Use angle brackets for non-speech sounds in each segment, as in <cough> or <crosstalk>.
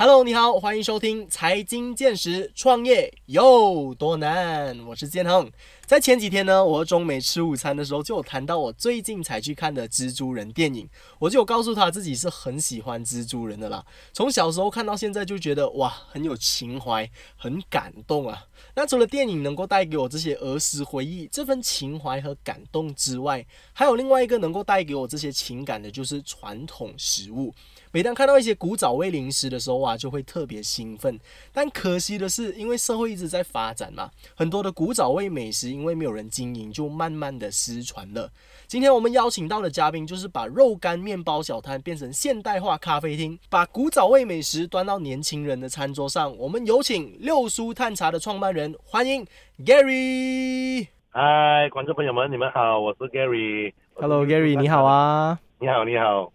Hello，你好，欢迎收听《财经见识》，创业有多难？我是建恒。在前几天呢，我和中美吃午餐的时候，就有谈到我最近才去看的蜘蛛人电影。我就有告诉他自己是很喜欢蜘蛛人的啦，从小时候看到现在，就觉得哇，很有情怀，很感动啊。那除了电影能够带给我这些儿时回忆、这份情怀和感动之外，还有另外一个能够带给我这些情感的，就是传统食物。每当看到一些古早味零食的时候啊，就会特别兴奋。但可惜的是，因为社会一直在发展嘛，很多的古早味美食因为没有人经营，就慢慢的失传了。今天我们邀请到的嘉宾，就是把肉干面包小摊变成现代化咖啡厅，把古早味美食端到年轻人的餐桌上。我们有请六叔探茶的创办人，欢迎 Gary。嗨，观众朋友们，你们好，我是 Gary。Hello，Gary，你好啊。你好，你好。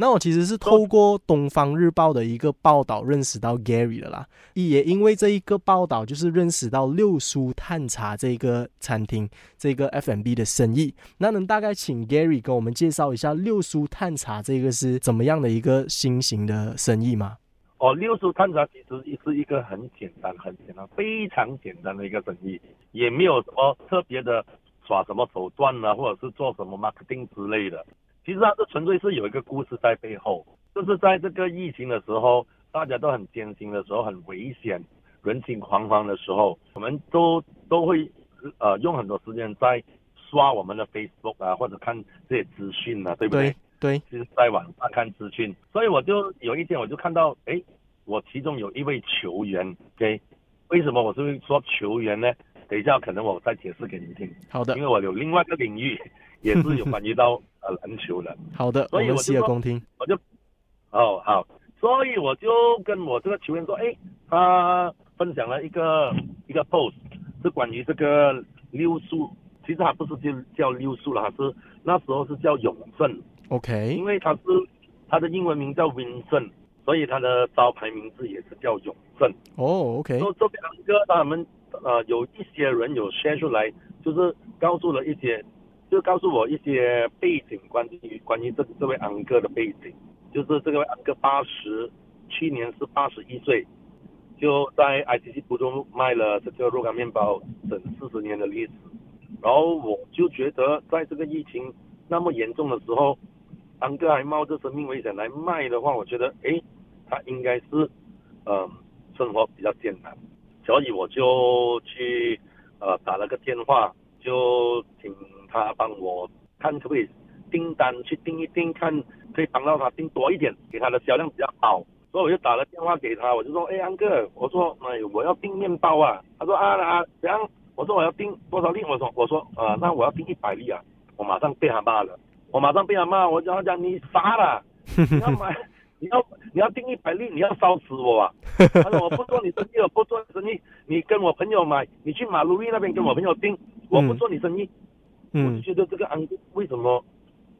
那我其实是透过《东方日报》的一个报道认识到 Gary 的啦，也因为这一个报道，就是认识到六叔探茶这个餐厅，这个 F&B 的生意。那能大概请 Gary 跟我们介绍一下六叔探茶这个是怎么样的一个新型的生意吗？哦，六叔探查其实是一个很简单、很简单、非常简单的一个生意，也没有什么特别的耍什么手段啊，或者是做什么 marketing 之类的。其实它是纯粹是有一个故事在背后，就是在这个疫情的时候，大家都很艰辛的时候，很危险，人心惶惶的时候，我们都都会呃用很多时间在刷我们的 Facebook 啊，或者看这些资讯啊，对不对？对，就是在网上看资讯。所以我就有一天我就看到，哎，我其中有一位球员，OK，为什么我是说球员呢？等一下可能我再解释给你听。好的。因为我有另外一个领域。也是有关于到呃篮球的，<laughs> 好的，所以我就说，我就，哦好，所以我就跟我这个球员说，哎，他分享了一个一个 post，是关于这个溜速，其实他不是就叫溜速了，他是那时候是叫永胜，OK，因为他是他的英文名叫 Vincent，所以他的招牌名字也是叫永胜，哦，OK，说这两个他们呃有一些人有 share 出来，就是告诉了一些。就告诉我一些背景，关于关于这这位安哥的背景，就是这位安哥八十，去年是八十一岁，就在 ITC 途中卖了这个肉干面包整四十年的历史，然后我就觉得在这个疫情那么严重的时候，安哥还冒着生命危险来卖的话，我觉得哎，他应该是嗯生活比较艰难，所以我就去呃打了个电话，就请。他帮我看可不可以订单去订一订，看可以帮到他订多一点，给他的销量比较好。所以我就打了电话给他，我就说：“哎，安哥，我说，哎，我要订面包啊。”他说：“啊啊，怎样？”我说：“我要订多少粒？”我说：“我说，啊，那我要订一百粒啊。”我马上被他骂了，我马上被他骂，我讲讲你傻了，你要买，你要你要订一百粒，你要烧死我啊！他说：“我不做你生意，我不做生意，你跟我朋友买，你去马路易那边跟我朋友订，我不做你生意。”我就觉得这个安哥为什么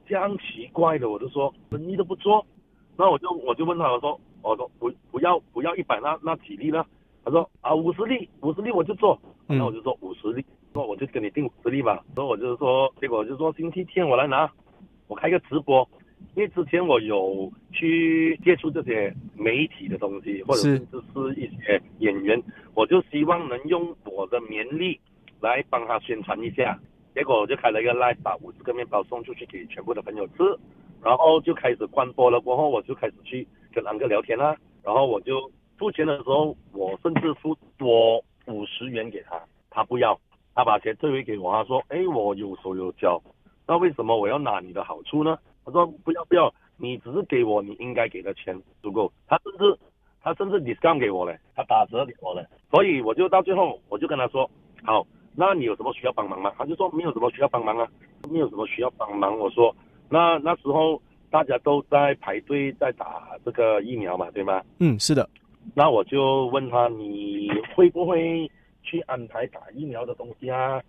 这样奇怪的，我就说生意都不做，那我就我就问他，我说我说不不要不要一百那那几粒呢？他说啊五十粒五十粒我就做，那我就说五十粒，那我就跟你订五十粒吧。所以我就说，结果就说星期天我来拿，我开个直播，因为之前我有去接触这些媒体的东西，或者是就是一些演员，我就希望能用我的绵力来帮他宣传一下。结果我就开了一个 live，把五十个面包送出去给全部的朋友吃，然后就开始关播了。过后我就开始去跟安哥聊天啦。然后我就付钱的时候，我甚至付多五十元给他，他不要，他把钱退回给我。他说：“哎，我有手有脚，那为什么我要拿你的好处呢？”他说：“不要不要，你只是给我你应该给的钱足够。”他甚至他甚至 discount 给我嘞，他打折给我嘞。所以我就到最后我就跟他说：“好。”那你有什么需要帮忙吗？他就说没有什么需要帮忙啊，没有什么需要帮忙。我说那那时候大家都在排队在打这个疫苗嘛，对吗？嗯，是的。那我就问他你会不会去安排打疫苗的东西啊？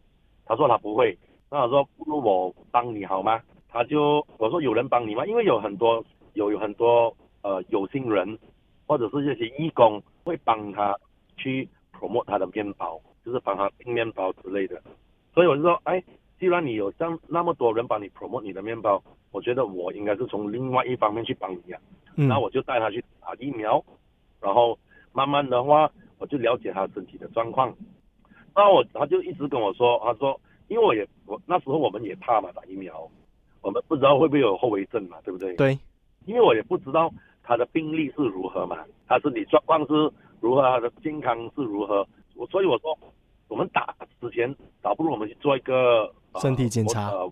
他说他不会。那我说不如我帮你好吗？他就我说有人帮你吗？因为有很多有有很多呃有心人或者是这些义工会帮他去 promote 他的面包。就是帮他订面包之类的，所以我就说，哎，既然你有这样那么多人帮你 promote 你的面包，我觉得我应该是从另外一方面去帮你啊。那我就带他去打疫苗，然后慢慢的话，我就了解他身体的状况。那我他就一直跟我说，他说，因为我也我那时候我们也怕嘛，打疫苗，我们不知道会不会有后遗症嘛，对不对？对，因为我也不知道他的病例是如何嘛，他身体状况是如何，他的健康是如何，我所以我说，我们打之前，倒不如我们去做一个、呃身体检查呃，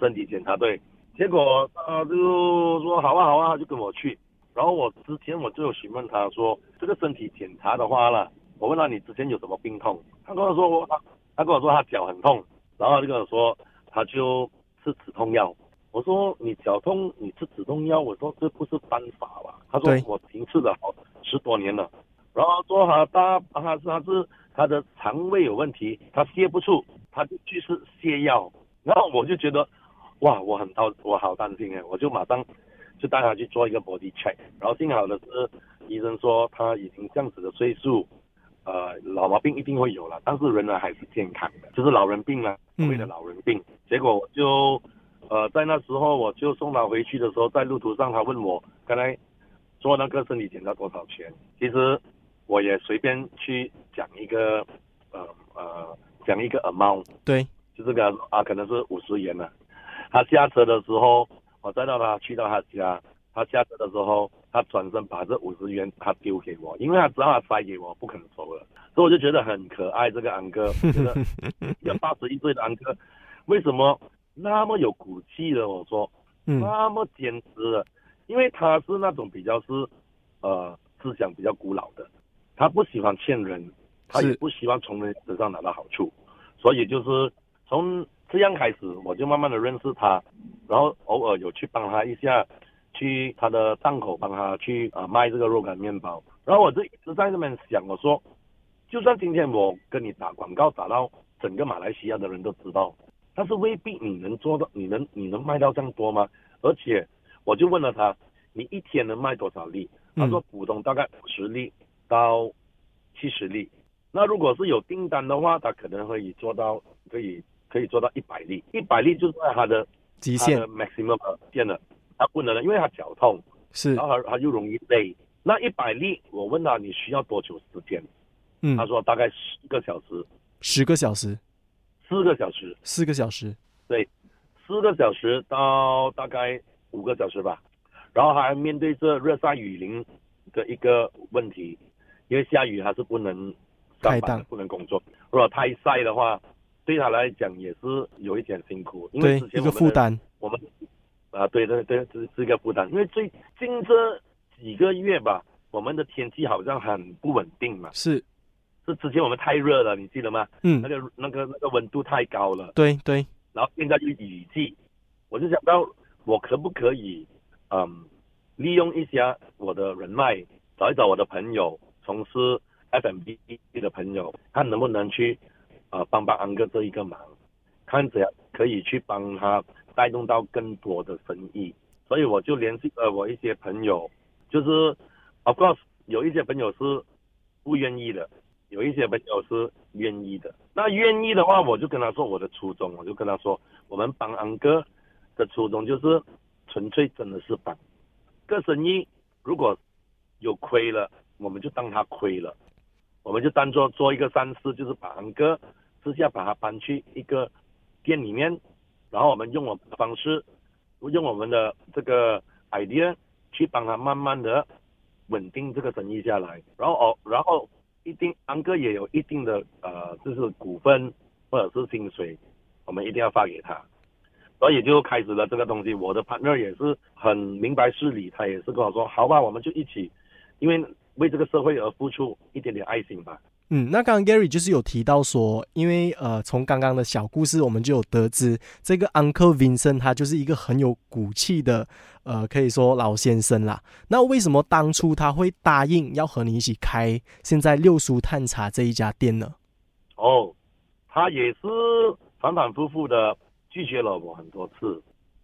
身体检查对。结果他就说好啊好啊，他就跟我去。然后我之前我就有询问他说，这个身体检查的话啦，我问他你之前有什么病痛？他跟我说我他他跟我说他脚很痛，然后他就跟我说他就吃止痛药。我说你脚痛你吃止痛药，我说这不是办法吧？他说我停吃了好十多年了。然后说他他他是他是他的肠胃有问题，他泻不出，他就去吃泻药。然后我就觉得哇，我很担我好担心哎，我就马上就带他去做一个 body check。然后幸好的是医生说他已经这样子的岁数，呃，老毛病一定会有了，但是仍然还是健康的，就是老人病了，嗯为了老人病。结果我就呃在那时候我就送他回去的时候，在路途上他问我刚才做那个身体检查多少钱，其实我也随便去讲一个呃呃讲一个 amount，对，就这个啊可能是五十元了。他下车的时候，我载到他去到他家，他下车的时候，他转身把这五十元他丢给我，因为他知道他塞给我不肯收了，所以我就觉得很可爱这个安哥，觉得 <laughs> 一个八十一岁的安哥，为什么那么有骨气的？我说嗯那么坚持的，因为他是那种比较是呃思想比较古老的，他不喜欢欠人，他也不希望从人身上拿到好处，所以就是从这样开始，我就慢慢的认识他，然后偶尔有去帮他一下，去他的档口帮他去啊、呃卖这个肉干面包，然后我就一直在那边想，我说，就算今天我跟你打广告打到整个马来西亚的人都知道，但是未必你能做到，你能你能卖到这样多吗？而且我就问了他，你一天能卖多少粒？他说普通大概五十粒到七十粒。那如果是有订单的话，他可能可以做到可以可以做到一百粒，一百粒就是在他的极限。他的 maximum 线了，他不能了，因为他脚痛，是。然后他他又容易累。那一百粒，我问他你需要多久时间？嗯。他说大概十个小时，十个小时，四个小时，四个小时，对四个小时到大概五个小时吧。然后还面对着热晒雨淋的一个问题，因为下雨他是不能上班，不能工作。如果太晒的话，对他来讲也是有一点辛苦，因为对一个负担，我们啊，对对对，是是一个负担，因为最近这几个月吧，我们的天气好像很不稳定嘛，是，是之前我们太热了，你记得吗？嗯。那，个那个那个温度太高了，对对，然后现在是雨季，我就想到我可不可以，嗯，利用一下我的人脉，找一找我的朋友，从事，FMB 的朋友，看能不能去，呃，帮帮安哥这一个忙，看怎样可以去帮他带动到更多的生意。所以我就联系了我一些朋友，就是，of course 有一些朋友是不愿意的，有一些朋友是愿意的。那愿意的话，我就跟他说我的初衷，我就跟他说，我们帮安哥的初衷就是纯粹真的是帮。个生意如果有亏了，我们就当他亏了，我们就当做做一个善事，就是把安哥私下把他搬去一个店里面，然后我们用我们的方式，用我们的这个 idea 去帮他慢慢的稳定这个生意下来，然后哦，然后一定安哥也有一定的呃，就是股份或者是薪水，我们一定要发给他，所以就开始了这个东西。我的 partner 也是很明白事理，他也是跟我说，好吧，我们就一起，因为为这个社会而付出一点点爱心吧。嗯，那刚刚 Gary 就是有提到说，因为呃，从刚刚的小故事，我们就有得知这个 Uncle Vincent 他就是一个很有骨气的，呃，可以说老先生啦。那为什么当初他会答应要和你一起开现在六叔探查这一家店呢？哦，他也是反反复复的拒绝了我很多次，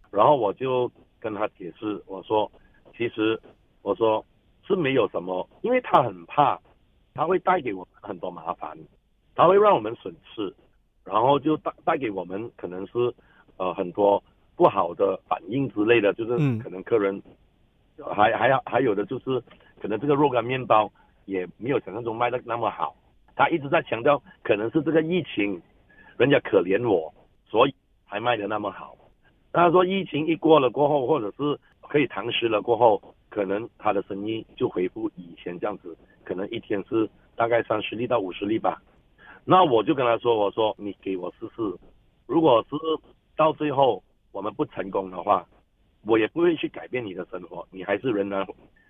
然后我就跟他解释，我说，其实我说是没有什么，因为他很怕，他会带给我们很多麻烦，他会让我们损失，然后就带带给我们可能是呃很多不好的反应之类的，就是嗯可能客人还还还有的就是可可能这个若干面包也没有想象中卖的那么好。他一直在强调，可能是这个疫情，人家可怜我，所以才卖的那么好。他说疫情一过了过后，或者是可以堂食了过后，可能他的生意就恢复以前这样子，可能一天是大概三十粒到五十粒吧。那我就跟他说，我说你给我试试，如果是到最后我们不成功的话。我也不会去改变你的生活，你还是仍然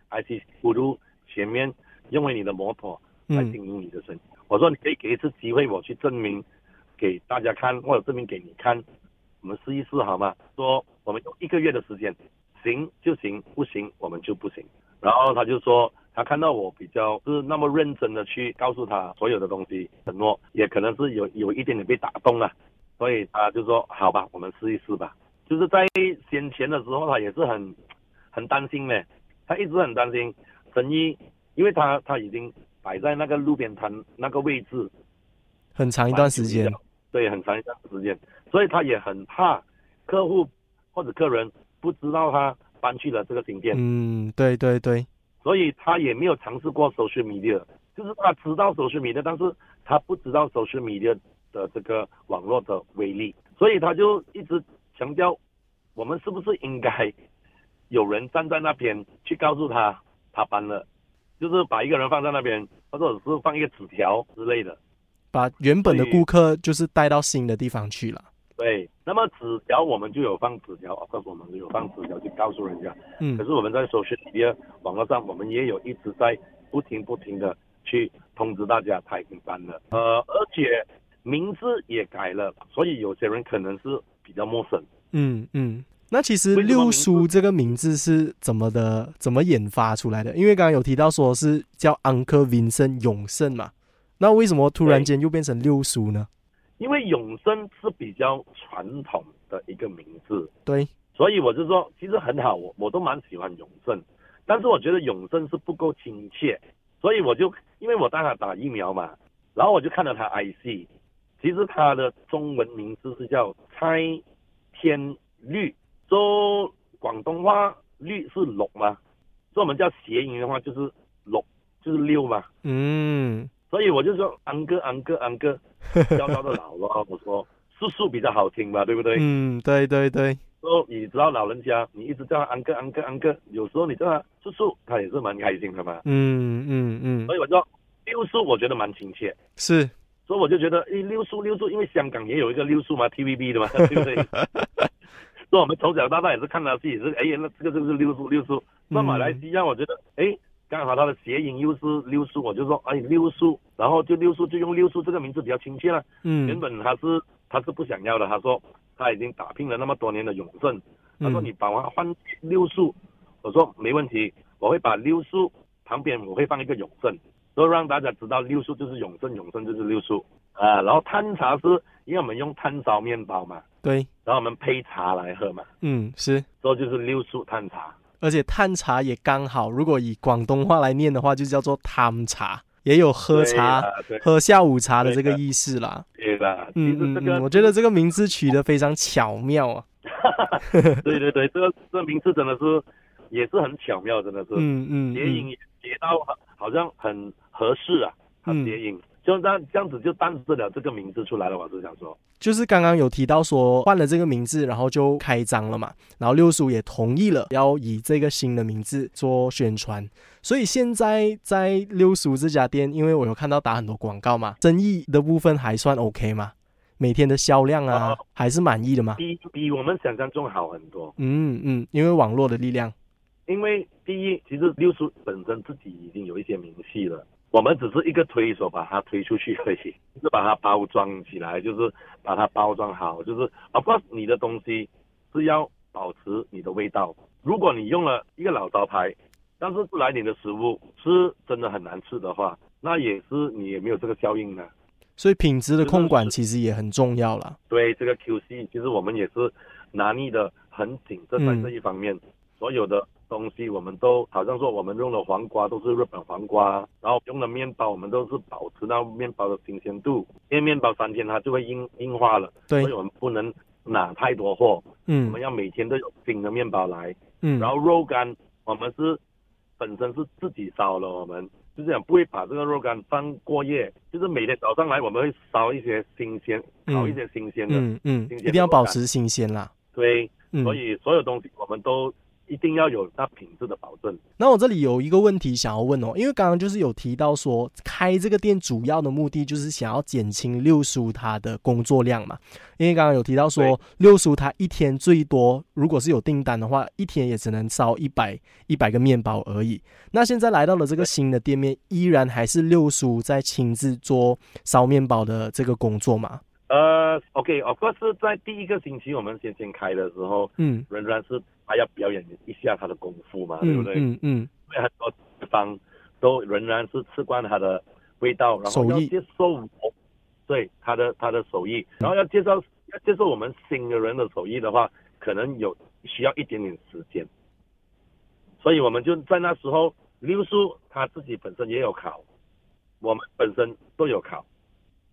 还是不如前面因为你的摩托来经营你的生意。我说你可以给一次机会我去证明给大家看，或者证明给你看，我们试一试好吗？说我们用一个月的时间，行就行，不行我们就不行。然后他就说他看到我比较是那么认真的去告诉他所有的东西，承诺也可能是有有一点点被打动了，所以他就说好吧，我们试一试吧。就是在先前的时候，他也是很很担心呢，他一直很担心生意，因为他他已经摆在那个路边摊那个位置很长一段时间，对，很长一段时间，所以他也很怕客户或者客人不知道他搬去了这个新店。嗯，对对对，所以他也没有尝试过 social media，就是他知道 social media，但是他不知道 social media 的这个网络的威力，所以他就一直。强调，我们是不是应该有人站在那边去告诉他他搬了，就是把一个人放在那边，或者是放一个纸条之类的，把原本的顾客就是带到新的地方去了。对，那么纸条我们就有放纸条，告诉我们有放纸条去告诉人家。嗯。可是我们在 social media 网络上，我们也有一直在不停不停的去通知大家他已经搬了。呃，而且名字也改了，所以有些人可能是。比较陌生，嗯嗯，那其实六叔这个名字是怎么的？怎么研发出来的？因为刚刚有提到说是叫 Uncle Vincent 永胜嘛，那为什么突然间又变成六叔呢？因为永生是比较传统的一个名字，对，所以我就说其实很好，我我都蛮喜欢永生，但是我觉得永生是不够亲切，所以我就因为我带他打疫苗嘛，然后我就看到他 IC。其实他的中文名字是叫猜天绿，说广东话绿是六嘛，所以我们叫谐音的话就是六，就是六嘛。嗯，所以我就说安哥安哥安哥，叫到 <laughs> 的老了，我说叔叔比较好听吧，对不对？嗯，对对对。说你知道老人家，你一直叫他安哥安哥安哥，有时候你叫他叔叔，他也是蛮开心的嘛。嗯嗯嗯。所以我说六叔，我觉得蛮亲切。是。所以我就觉得，诶，六叔六叔，因为香港也有一个六叔嘛，TVB 的嘛，<laughs> 对不对？所以我们从小到大也是看到自己是，哎呀，那这个就是六叔六叔。那马来西亚，我觉得，哎，刚好他的谐音又是六叔，我就说，哎，六叔，然后就六叔就用六叔这个名字比较亲切了。嗯。原本他是他是不想要的，他说他已经打拼了那么多年的永盛，他说你把我换六叔，我说没问题，我会把六叔旁边我会放一个永盛。都让大家知道六叔就是永盛，永盛就是六叔啊。然后摊茶是因为我们用炭烧面包嘛，对。然后我们配茶来喝嘛，嗯，是。所以就是六叔碳茶。而且探茶也刚好，如果以广东话来念的话，就叫做汤茶，也有喝茶、喝下午茶的这个意思啦。对啦，嗯嗯嗯，我觉得这个名字取得非常巧妙啊。<laughs> 对对对，这个这个名字真的是也是很巧妙，真的是。嗯嗯。谐音也谐到好像很。合适啊，它谐音，就这样这样子就诞生了这个名字出来了。我是想说，就是刚刚有提到说换了这个名字，然后就开张了嘛，然后六叔也同意了要以这个新的名字做宣传，所以现在在六叔这家店，因为我有看到打很多广告嘛，生意的部分还算 OK 吗？每天的销量啊，还是满意的吗？比比我们想象中好很多。嗯嗯，因为网络的力量。因为第一，其实六叔本身自己已经有一些名气了。我们只是一个推手，把它推出去而已，<laughs> 是把它包装起来，就是把它包装好，就是 of course，你的东西是要保持你的味道。如果你用了一个老招牌，但是来你的食物是真的很难吃的话，那也是你也没有这个效应的。所以品质的控管其实也很重要了。对这个 QC，其实我们也是拿捏的很紧，这在这一方面，所有的。东西我们都好像说，我们用的黄瓜都是日本黄瓜，然后用的面包我们都是保持到面包的新鲜度，因为面包三天它就会硬硬化了，对，所以我们不能拿太多货，嗯，我们要每天都有新的面包来，嗯，然后肉干我们是本身是自己烧了，我们就这样不会把这个肉干放过夜，就是每天早上来我们会烧一些新鲜，烤一些新鲜的，嗯嗯，一定要保持新鲜啦。对，嗯，所以所有东西我们都一定要有那品质的保证。那我这里有一个问题想要问哦，因为刚刚就是有提到说，开这个店主要的目的就是想要减轻六叔他的工作量嘛。因为刚刚有提到说，六叔他一天最多如果是有订单的话，一天也只能烧一百一百个面包而已。那现在来到了这个新的店面，依然还是六叔在亲自做烧面包的这个工作嘛？呃，OK，of course 是在第一个星期我们先先开的时候，嗯。仍然是他要表演一下他的功夫嘛，对不嗯对？嗯嗯，因为很多地方都仍然是吃惯他的味道，然后要接受我对他的他的手艺，然后要介绍要接受我们新的人的手艺的话，可能有需要一点点时间，所以我们就在那时候，六叔他自己本身也有考，我们本身都有考，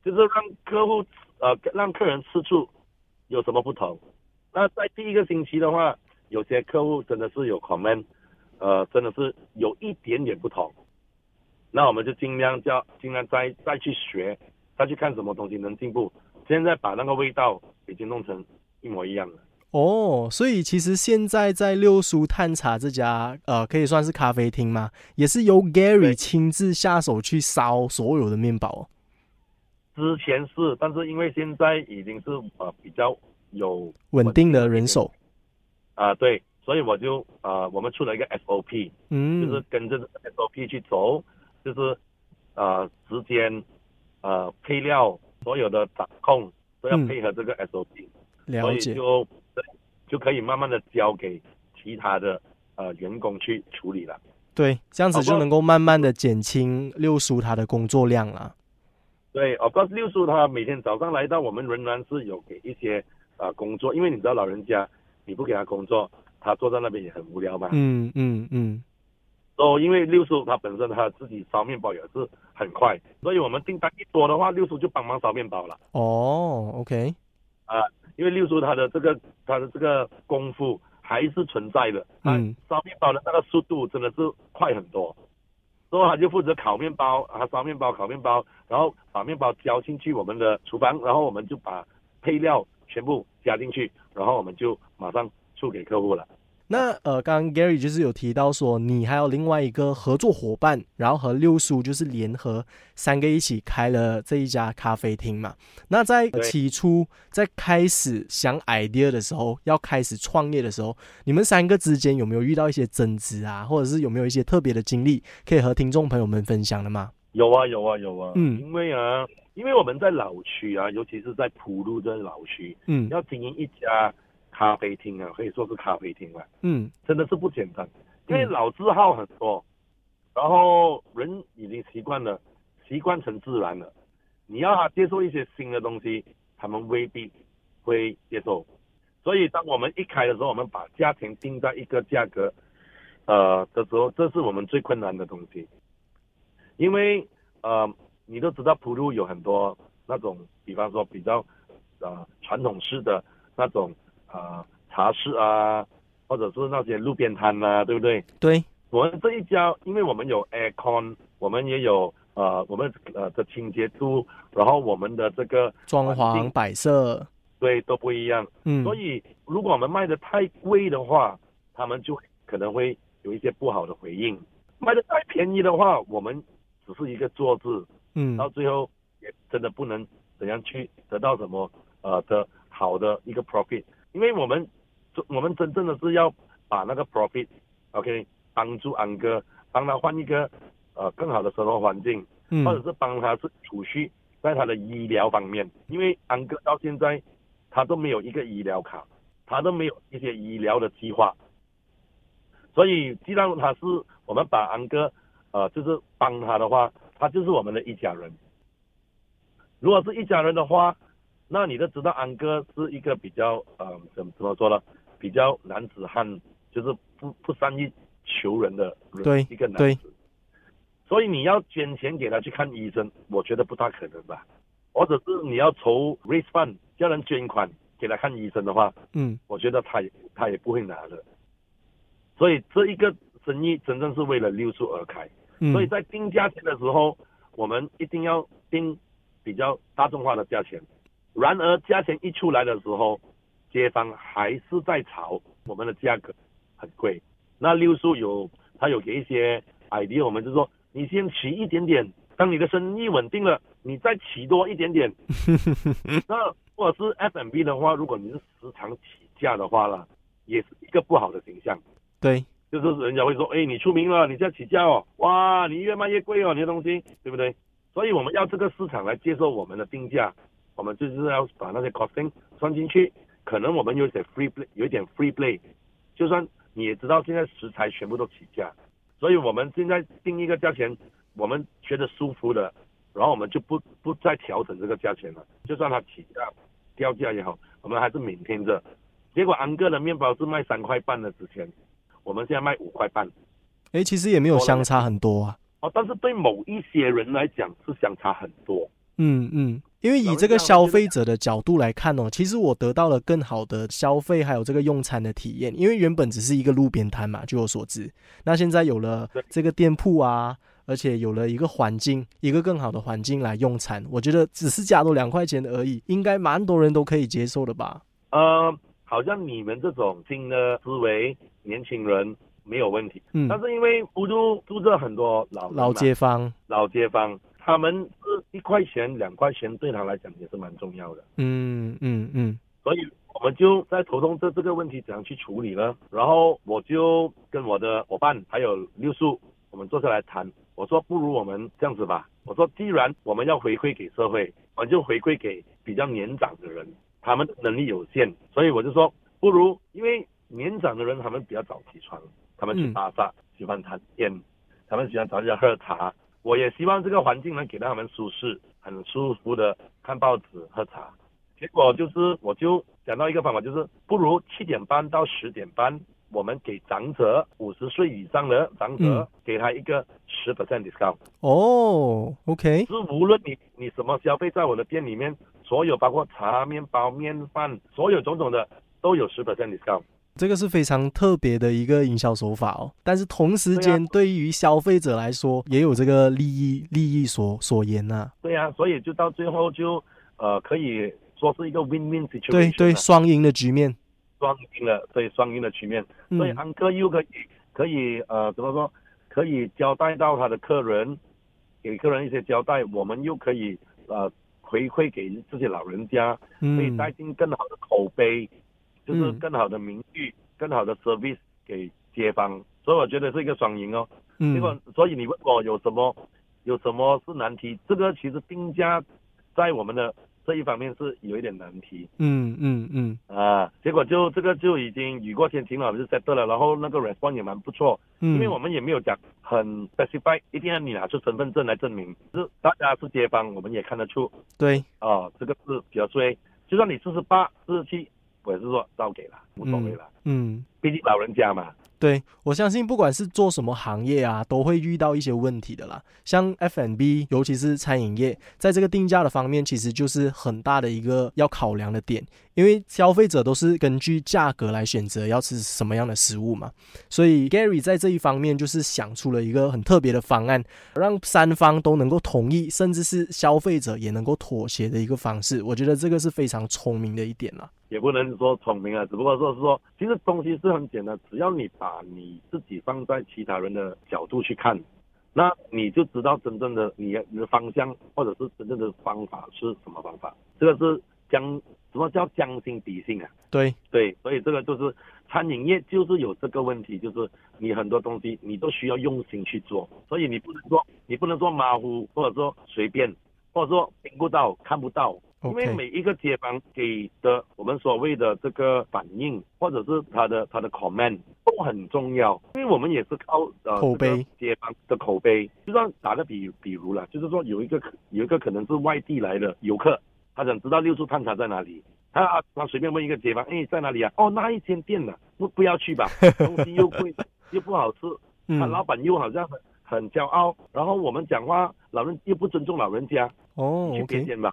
就是让客户呃让客人吃住有什么不同。那在第一个星期的话，有些客户真的是有 comment，呃，真的是有一点点不同。那我们就尽量叫尽量再再去学，再去看什么东西能进步。现在把那个味道已经弄成一模一样了。哦，所以其实现在在六叔探查这家呃，可以算是咖啡厅吗，也是由 Gary 亲自下手去烧所有的面包哦。之前是，但是因为现在已经是呃比较有稳定的人手，啊、对，所以我就呃我们出了一个 SOP，嗯，就是跟着 SOP 去走，就是呃时间、呃配料所有的掌控都要嗯配合这个 SOP，、所了解。以就对就可以慢慢的交给其他的呃员工去处理了。对，这样子就能够慢慢的减轻六叔他的工作量啦。对，of course 六叔他每天早上来到，我们仍然是有给一些呃工作，因为你知道老人家你不给他工作，他坐在那边也很无聊嘛。嗯嗯嗯，哦，因为六叔他本身他自己烧面包也是很快，所以我们订单一多的话，六叔就帮忙烧面包了。哦，OK，啊因为六叔他的这个他的这个功夫还是存在的，他嗯烧面包的那个速度真的是快很多。所以他就负责烤面包，啊烧面包、烤面包，然后把面包交进去我们的厨房，然后我们就把配料全部加进去，然后我们就马上出给客户了。那呃，刚刚 Gary 就是有提到说，你还有另外一个合作伙伴，然后和六叔就是联合三个一起开了这一家咖啡厅嘛。那在起初在开始想 idea 的时候，要开始创业的时候，你们三个之间有没有遇到一些争执啊，或者是有没有一些特别的经历可以和听众朋友们分享的吗？有啊有啊有啊，嗯因为啊，因为我们在老区啊，尤其是在普路这老区，嗯要经营一家咖啡厅啊，可以说是咖啡厅了，嗯真的是不简单。因为嗯老字号很多，然后人已经习惯了，习惯成自然了。你要他接受一些新的东西，他们未必会接受。所以当我们一开的时候，我们把价钱定在一个价格，呃的时候，这是我们最困难的东西。因为呃，你都知道普路有很多那种，比方说比较呃传统式的那种呃茶室啊，或者是那些路边摊呐、对不对？对，我们这一家，因为我们有 aircon，我们也有呃我们呃的清洁度，然后我们的这个装潢摆设，对都不一样，嗯，所以如果我们卖的太贵的话，他们就可能会有一些不好的回应；卖的太便宜的话，我们只是一个做字，嗯。到最后也真的不能怎样去得到什么呃的好的一个 profit，因为我们我们真正的是要把那个 profit，OK，、帮助安哥，帮他换一个呃更好的生活环境，嗯。或者是帮他是储蓄在他的医疗方面，因为安哥到现在他都没有一个医疗卡，他都没有一些医疗的计划，所以既然他是我们把安哥呃就是帮他的话，他就是我们的一家人。如果是一家人的话，那你都知道安哥是一个比较呃怎么怎么说呢，比较男子汉，就是不不善于求人的人对一个男对子。所以你要捐钱给他去看医生，我觉得不大可能吧。或者是你要筹 raise fund 叫人捐款给他看医生的话，嗯我觉得他也他也不会拿的。所以这一个生意真正是为了六叔而开。嗯，所以在定价钱的时候，我们一定要定比较大众化的价钱。然而价钱一出来的时候，街坊还是在吵我们的价格很贵。那六叔有他有给一些 idea，我们就说你先起一点点，当你的生意稳定了，你再起多一点点。<laughs> 那或者是 F&B 的话，如果你是时常起价的话了，也是一个不好的形象。对，就是人家会说，哎，你出名了，你这样起价哦，哇，你越卖越贵哦，你的东西，对不对？所以我们要这个市场来接受我们的定价，我们就是要把那些 costing 算进去。可能我们有点 free play，有一点 free play，就算你也知道现在食材全部都起价，所以我们现在定一个价钱，我们觉得舒服的，然后我们就不不再调整这个价钱了。就算它起价掉价也好，我们还是每天的。结果安哥的面包是卖三块半的，之前我们现在卖五块半。哎，其实也没有相差很多啊。哦，但是对某一些人来讲是相差很多。嗯嗯，因为以这个消费者的角度来看哦，其实我得到了更好的消费，还有这个用餐的体验。因为原本只是一个路边摊嘛，据我所知，那现在有了这个店铺啊，而且有了一个环境，一个更好的环境来用餐，我觉得只是加多两块钱而已，应该蛮多人都可以接受的吧？呃，好像你们这种新的思维，年轻人没有问题，嗯，但是因为福州住着很多老老街坊，老街坊。他们是一块钱、两块钱，对他来讲也是蛮重要的。嗯嗯嗯，所以我们就在头痛这这个问题怎样去处理呢？然后我就跟我的伙伴还有六叔，我们坐下来谈。我说不如我们这样子吧。我说既然我们要回馈给社会，我就回馈给比较年长的人，他们能力有限，所以我就说不如，因为年长的人他们比较早起床，他们去巴萨喜欢谈天，他们喜欢找人家喝茶。我也希望这个环境能给到他们舒适、很舒服的看报纸、喝茶。结果就是，我就想到一个方法，就是不如七点半到十点半，我们给长者五十岁以上的长者，给他一个十 percent discount。哦，OK。是无论你你什么消费，在我的店里面，所有包括茶、面包、面饭，所有种种的都有十 percent discount。这个是非常特别的一个营销手法哦，但是同时间对于消费者来说也有这个利益利益所所言呐。对呀，所以就到最后就呃可以说是一个 win-win situation。对对，双赢的局面。双赢的，对双赢的局面。所以安哥又可以可以呃怎么说？可以交代到他的客人，给客人一些交代，我们又可以呃回馈给自己老人家，可以带进更好的口碑。就是更好的名誉，更好的 service 给街坊，所以我觉得是一个双赢哦。嗯。结果，所以你问我有什么有什么是难题？这个其实定价在我们的这一方面是有一点难题。嗯嗯嗯。啊，结果就这个就已经雨过天晴了，就 set 了。然后那个 response 也蛮不错。嗯。因为我们也没有讲很 specify，一定要你拿出身份证来证明，是大家是街坊，我们也看得出。对。哦，这个是比较衰。就算你四十八、四十七。我是说，照给了，无所谓了。嗯，毕竟老人家嘛。对，我相信不管是做什么行业啊，都会遇到一些问题的啦。像 F&B，尤其是餐饮业，在这个定价的方面，其实就是很大的一个要考量的点。因为消费者都是根据价格来选择要吃什么样的食物嘛。所以 Gary 在这一方面就是想出了一个很特别的方案，让三方都能够同意，甚至是消费者也能够妥协的一个方式。我觉得这个是非常聪明的一点啦。也不能说聪明啊，只不过说是说，其实东西是很简单，只要你把你自己放在其他人的角度去看，那你就知道真正的你你的方向或者是真正的方法是什么方法。这个是将什么叫将心比心啊？对对，所以这个就是餐饮业就是有这个问题，就是你很多东西你都需要用心去做，所以你不能说你不能说马虎，或者说随便，或者说听不到看不到。因为每一个街坊给的我们所谓的这个反应，或者是他的他的 comment 都很重要，因为我们也是靠呃口碑街坊的口碑。就算打个比比如了，就是说有一个有一个可能是外地来的游客，他想知道六处探查在哪里，他他随便问一个街坊，哎在哪里啊？哦那一间店呢？不不要去吧，<laughs> 东西又贵又不好吃，他老板又好像很很骄傲，然后我们讲话老人又不尊重老人家，哦，去别间吧。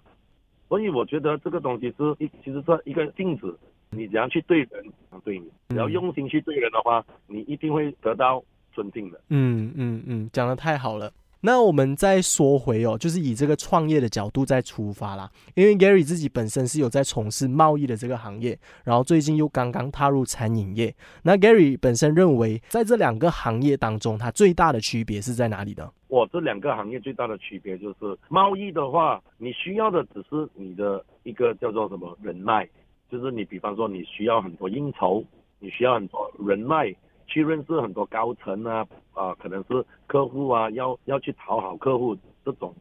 所以我觉得这个东西是一，其实是一个镜子。你怎样去对人，对你，只要用心去对人的话，你一定会得到尊敬的。嗯嗯嗯，讲的太好了。那我们再说回哦，就是以这个创业的角度再出发啦。因为 Gary 自己本身是有在从事贸易的这个行业，然后最近又刚刚踏入餐饮业。那 Gary 本身认为，在这两个行业当中，它最大的区别是在哪里呢？我这两个行业最大的区别就是贸易的话，你需要的只是你的一个叫做什么人脉，就是你比方说你需要很多应酬，你需要很多人脉。去认识很多高层啊，啊，可能是客户啊，要要去讨好客户这种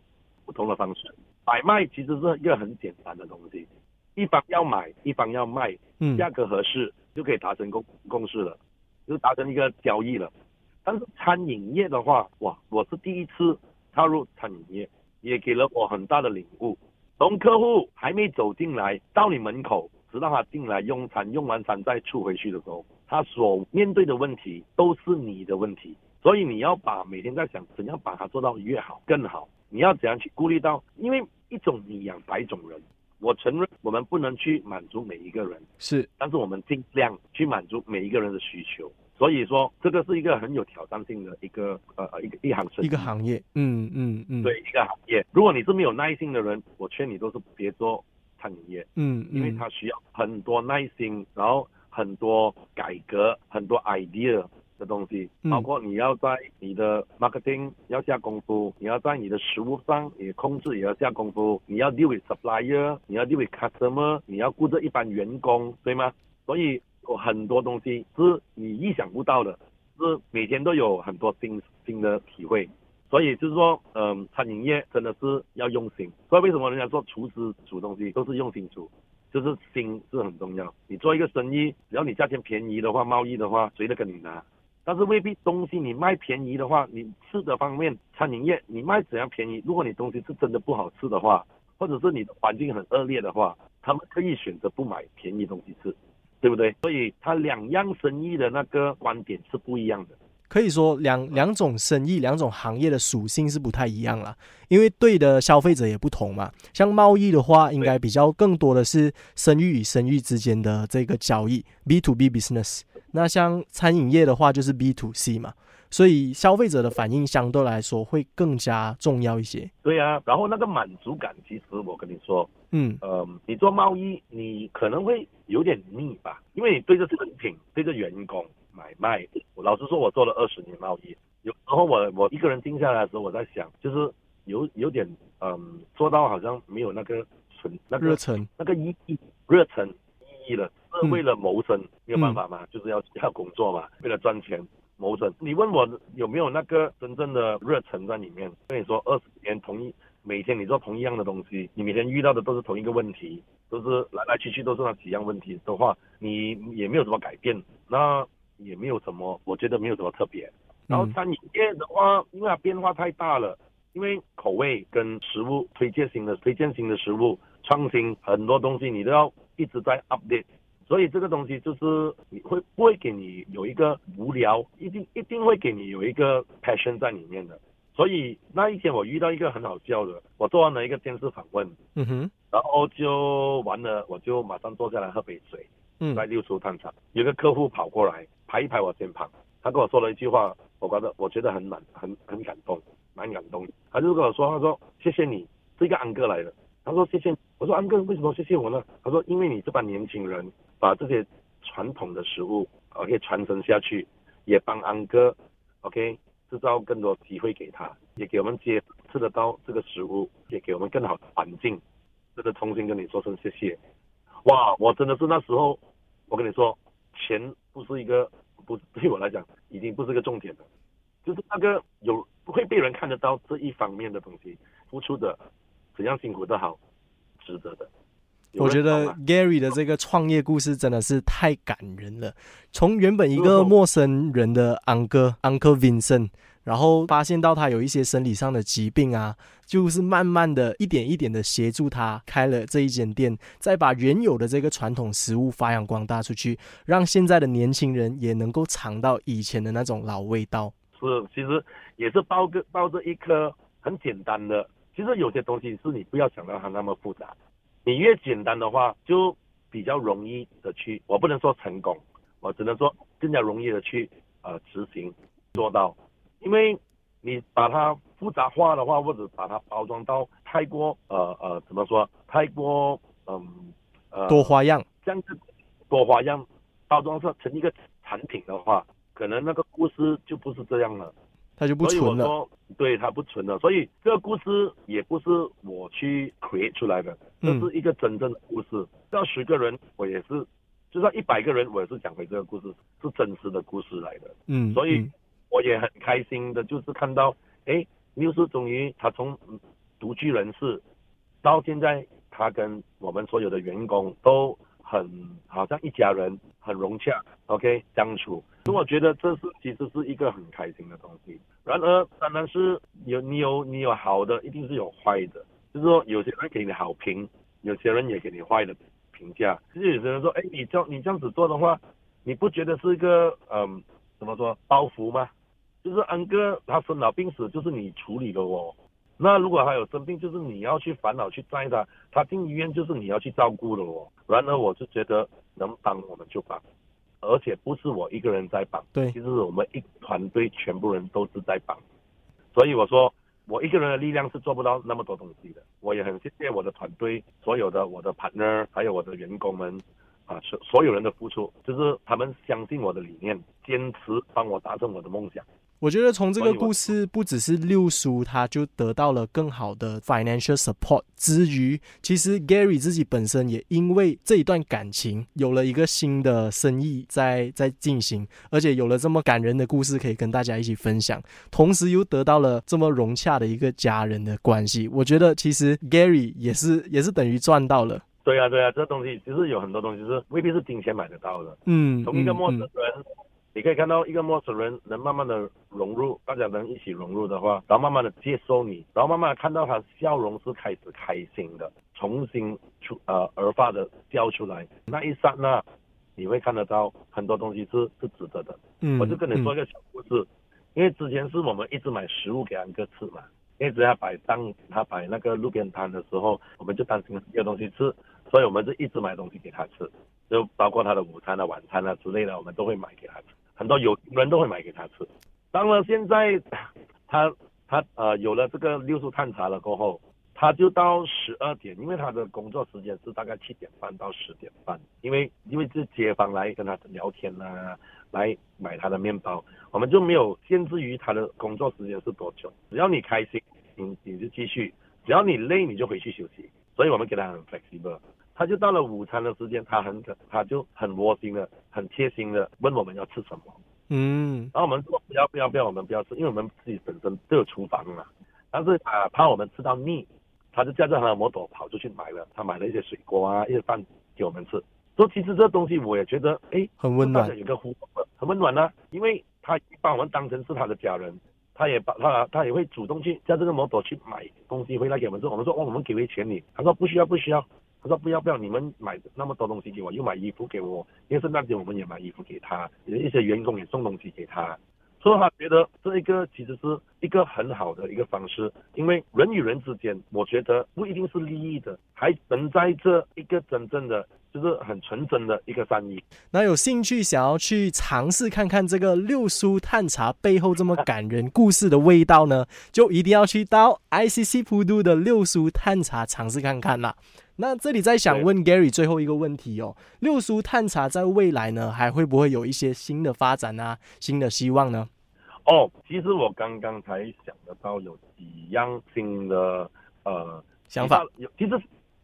不同的方式。买卖其实是一个很简单的东西，一方要买，一方要卖，嗯，价格合适就可以达成共共识了，就达成一个交易了。但是餐饮业的话，哇，我是第一次踏入餐饮业，也给了我很大的领悟。从客户还没走进来到你门口，直到他进来用餐，用完餐再出回去的时候。他所面对的问题都是你的问题，所以你要把每天在想怎样把它做到越好更好。你要怎样去顾虑到，因为一种你养百种人。我承认我们不能去满足每一个人，是，但是我们尽量去满足每一个人的需求。所以说，这个是一个很有挑战性的一个呃一个一行生一个行业。嗯嗯嗯，对，一个行业。如果你是没有耐心的人，我劝你都是别做餐饮业。嗯，因为它需要很多耐心，然后。很多改革，很多 idea 的东西，包括你要在你的 marketing 要下功夫，你要在你的食物上也控制也要下功夫，你要 deal with supplier，你要 deal with customer，你要顾着一般员工，对吗？所以有很多东西是你意想不到的，是每天都有很多新新的体会。所以就是说，嗯，餐饮业真的是要用心。所以为什么人家说厨师煮东西都是用心煮？就是心是很重要。你做一个生意，只要你价钱便宜的话，贸易的话，谁都跟你拿。但是未必东西你卖便宜的话，你吃的方面，餐饮业你卖怎样便宜？如果你东西是真的不好吃的话，或者是你的环境很恶劣的话，他们可以选择不买便宜东西吃，对不对？所以它两样生意的那个观点是不一样的。可以说两两种生意、两种行业的属性是不太一样啦，因为对的消费者也不同嘛。像贸易的话，应该比较更多的是生育与生育之间的这个交易，B to B business。那像餐饮业的话，就是 B to C 嘛，所以消费者的反应相对来说会更加重要一些。对啊，然后那个满足感，其实我跟你说，嗯，呃，你做贸易，你可能会有点腻吧，因为你对着产品，对着员工。买卖，我老实说，我做了二十年贸易。有时候我我一个人静下来的时候，我在想，就是有有点嗯，做到好像没有那个纯那个热忱，那个意义热忱意义了，是为了谋生，没有办法嘛，就是要要工作嘛，为了赚钱谋生。你问我有没有那个真正的热忱在里面？跟你说，二十年同一每天你做同一样的东西，你每天遇到的都是同一个问题，都是来来去去都是那几样问题的话，你也没有什么改变。那也没有什么，我觉得没有什么特别。然后餐饮业的话，因为它变化太大了，因为口味跟食物推荐型的推荐型的食物创新很多东西，你都要一直在 update。所以这个东西就是你会不会给你有一个无聊，一定一定会给你有一个 passion 在里面的。所以那一天我遇到一个很好笑的，我做完了一个电视访问，嗯哼，然后就完了，我就马上坐下来喝杯水。嗯，在六处探查，有个客户跑过来拍一拍我肩膀，他跟我说了一句话，我觉得我觉得很满，很很感动，蛮感动。他就跟我说，他说谢谢你，是一个安哥来的。他说谢谢，我说安哥为什么谢谢我呢？他说因为你这帮年轻人把这些传统的食物 OK 传承下去，也帮安哥 OK 制造更多机会给他，也给我们接吃得到这个食物，也给我们更好的环境。这个重新跟你说声谢谢。哇，我真的是那时候。我跟你说，钱不是一个 <laughs> 不对我来讲已经不是个重点了，就是那个有会被人看得到这一方面的东西，付出的怎样辛苦都好，值得的。我觉得 Gary 的这个创业故事真的是太感人了，从原本一个陌生人的 Uncle Uncle Vincent。然后发现到他有一些生理上的疾病啊，就是慢慢的一点一点的协助他开了这一间店，再把原有的这个传统食物发扬光大出去，让现在的年轻人也能够尝到以前的那种老味道。是，其实也是抱个抱着一颗很简单的，其实有些东西是你不要想到它那么复杂，你越简单的话就比较容易的去，我不能说成功，我只能说更加容易的去呃执行。做到，因为你把它复杂化的话，或者把它包装到太过呃呃怎么说，太过嗯呃多花样，这样子多花样包装成成一个产品的话，可能那个故事就不是这样了。它就不所以我纯了。说，对，它不纯了。所以这个故事也不是我去 create 出来的，这嗯是一个真正的故事。要十个人，我也是，就算一百个人，我也是讲回这个故事，是真实的故事来的。嗯，所以嗯我也很开心的，就是看到，哎，六叔终于他从独居人士到现在，他跟我们所有的员工都很好像一家人，很融洽，OK 相处。所以我觉得这是其实是一个很开心的东西。然而，当然是有你有你有好的，一定是有坏的。就是说，有些人给你好评，有些人也给你坏的评价。其实有些人说，哎，你这你这样子做的话，你不觉得是一个嗯怎么说包袱吗？就是安哥他生老病死，就是你处理的哦。那如果他有生病，就是你要去烦恼去带他，他进医院就是你要去照顾的哦。然而我就觉得能帮我们就帮，而且不是我一个人在帮，对其实我们一团队全部人都是在帮。所以我说我一个人的力量是做不到那么多东西的。我也很谢谢我的团队，所有的我的 partner，还有我的员工们。啊，所所有人的付出，就是他们相信我的理念，坚持帮我达成我的梦想。我觉得从这个故事，不只是六叔他就得到了更好的 financial support 之余，其实 Gary 自己本身也因为这一段感情有了一个新的生意在在进行，而且有了这么感人的故事可以跟大家一起分享，同时又得到了这么融洽的一个家人的关系。我觉得其实 Gary 也是也是等于赚到了。对啊，对啊，这东西其实有很多东西是未必是金钱买得到的。嗯，同一个陌生嗯人，你可以看到一个陌生人能慢慢的融入，大家能一起融入的话，然后慢慢的接受你，然后慢慢的看到他笑容是开始开心的，重新出呃而发的笑出来，那一刹那，你会看得到很多东西是是值得的。嗯我就跟你说一个小故事，因为之前是我们一直买食物给安哥吃嘛，因为只要摆当，他摆那个路边摊的时候，我们就担心没有东西吃，所以我们就一直买东西给他吃，就包括他的午餐啊、晚餐啊之类的，我们都会买给他吃，很多有人都会买给他吃。当然现在他他呃有了这个六叔探查了过后，他就到十二点，因为他的工作时间是大概七点半到十点半，因为因为是街坊来跟他聊天呐、来买他的面包，我们就没有限制于他的工作时间是多久，只要你开心，你你就继续，只要你累你就回去休息，所以我们给他很 flexible。他就到了午餐的时间，他很他就很窝心的、很贴心的问我们要吃什么，嗯然后我们说不要不要不要，我们不要吃，因为我们自己本身都有厨房嘛。但是啊，怕我们吃到腻，他就驾着他的摩托跑出去买了，他买了一些水果啊，一些饭给我们吃。说其实这东西我也觉得，哎，很温暖有个互动，很温暖啊，因为他把我们当成是他的家人，他也把他他也会主动去驾这个摩托去买东西回来给我们吃。我们说哦，我们给回钱你，他说不需要不需要，他说不要不要，你们买那么多东西给我，又买衣服给我，因为圣诞节我们也买衣服给他，一些员工也送东西给他。所以他觉得这一个其实是一个很好的一个方式，因为人与人之间，我觉得不一定是利益的，还存在着一个真正的就是很纯真的一个善意。那有兴趣想要去尝试看看这个六叔探查背后这么感人故事的味道呢，就一定要去到 ICC 普渡的六叔探查尝试看看啦。那这里再想问 Gary 最后一个问题哦，六叔探查在未来呢还会不会有一些新的发展啊，新的希望呢？哦，其实我刚刚才想得到有几样新的呃想法，有其实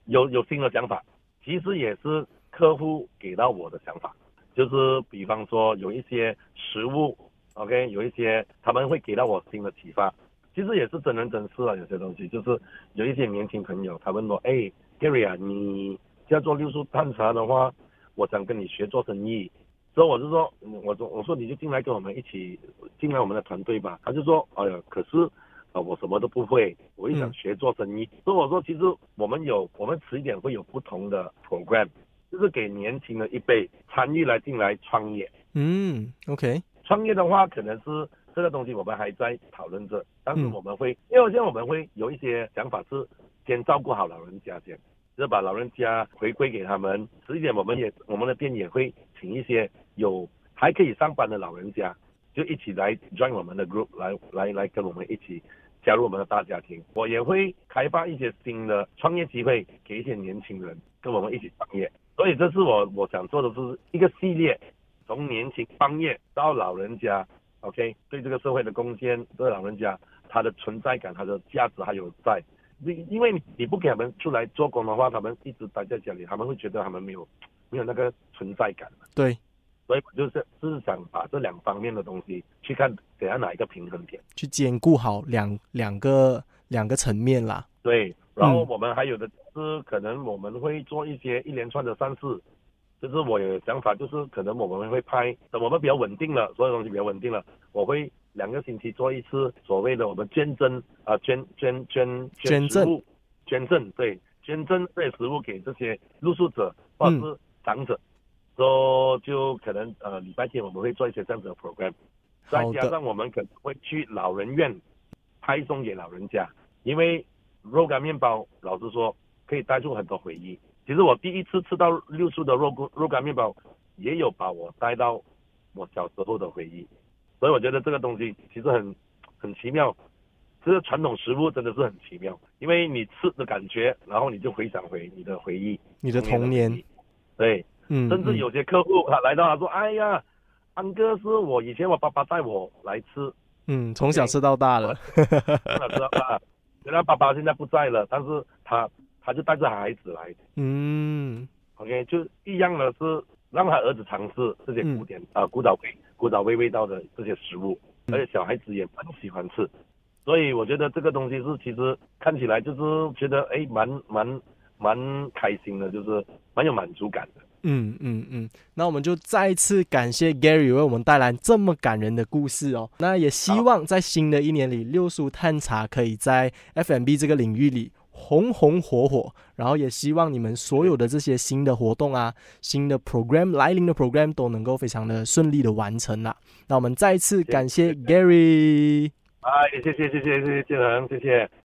有有新的想法，其实也是客户给到我的想法，就是比方说有一些食物，OK，有一些他们会给到我新的启发，其实也是真人真事啊，有些东西就是有一些年轻朋友他问我，哎，Gary 啊，你要做六叔探查的话，我想跟你学做生意。所以我就说，我说我说你就进来跟我们一起进来我们的团队吧。他就说，哎呀，可是、呃我什么都不会，我也想嗯学做生意。所以我说，其实我们有我们迟一点会有不同的 program，就是给年轻的一辈参与来进来创业。嗯，OK，创业的话，可能是这个东西我们还在讨论着，但是嗯我们会，因为现在我们会有一些想法是先照顾好老人家先，就是把老人家回归给他们。迟一点我们也我们的店也会请一些有还可以上班的老人家，就一起来 join 我们的 group，来来来跟我们一起加入我们的大家庭。我也会开发一些新的创业机会给一些年轻人跟我们一起创业。所以这是我我想做的是一个系列，从年轻创业到老人家，OK，对这个社会的贡献，对老人家他的存在感、他的价值还有在。因因为你不给他们出来做工的话，他们一直待在家里，他们会觉得他们没有没有那个存在感。对，所以我就是就是想把这两方面的东西去看怎样哪一个平衡点，去兼顾好两两个两个层面啦。对，然后我们还有的是可能我们会做一些一连串的善事，就是我有想法，就是可能我们会拍，等我们比较稳定了，所有东西比较稳定了，我会。两个星期做一次所谓的我们捐赠啊捐捐捐捐赠，捐赠对捐赠这些食物给这些露宿者或者是长者，说就可能呃礼拜天我们会做一些这样子的 program，再加上我们可能会去老人院派送给老人家，因为肉干面包老实说可以带出很多回忆。其实我第一次吃到六叔的肉干肉干面包，也有把我带到我小时候的回忆。所以我觉得这个东西其实很很奇妙，这个传统食物真的是很奇妙，因为你吃的感觉，然后你就回想回你的回忆，你的童年，对，嗯，甚至有些客户他来到他说，哎呀，安哥是我以前我爸爸带我来吃，嗯，从小吃到大了，从小吃到大，虽然爸爸现在不在了，但是他他就带着孩子来，嗯，OK，就一样的是让他儿子尝试这些古典啊古早味。古早味味道的这些食物，而且小孩子也很喜欢吃，所以我觉得这个东西是其实看起来就是觉得哎蛮蛮蛮开心的，就是蛮有满足感的。嗯嗯嗯，那我们就再一次感谢 Gary 为我们带来这么感人的故事哦。那也希望在新的一年里，六叔探查可以在 FMB 这个领域里。红红火火，然后也希望你们所有的这些新的活动啊、新的 program 来临的 program 都能够非常的顺利的完成啦。那我们再一次感谢 Gary，哎，谢谢谢谢谢谢建恒，谢谢。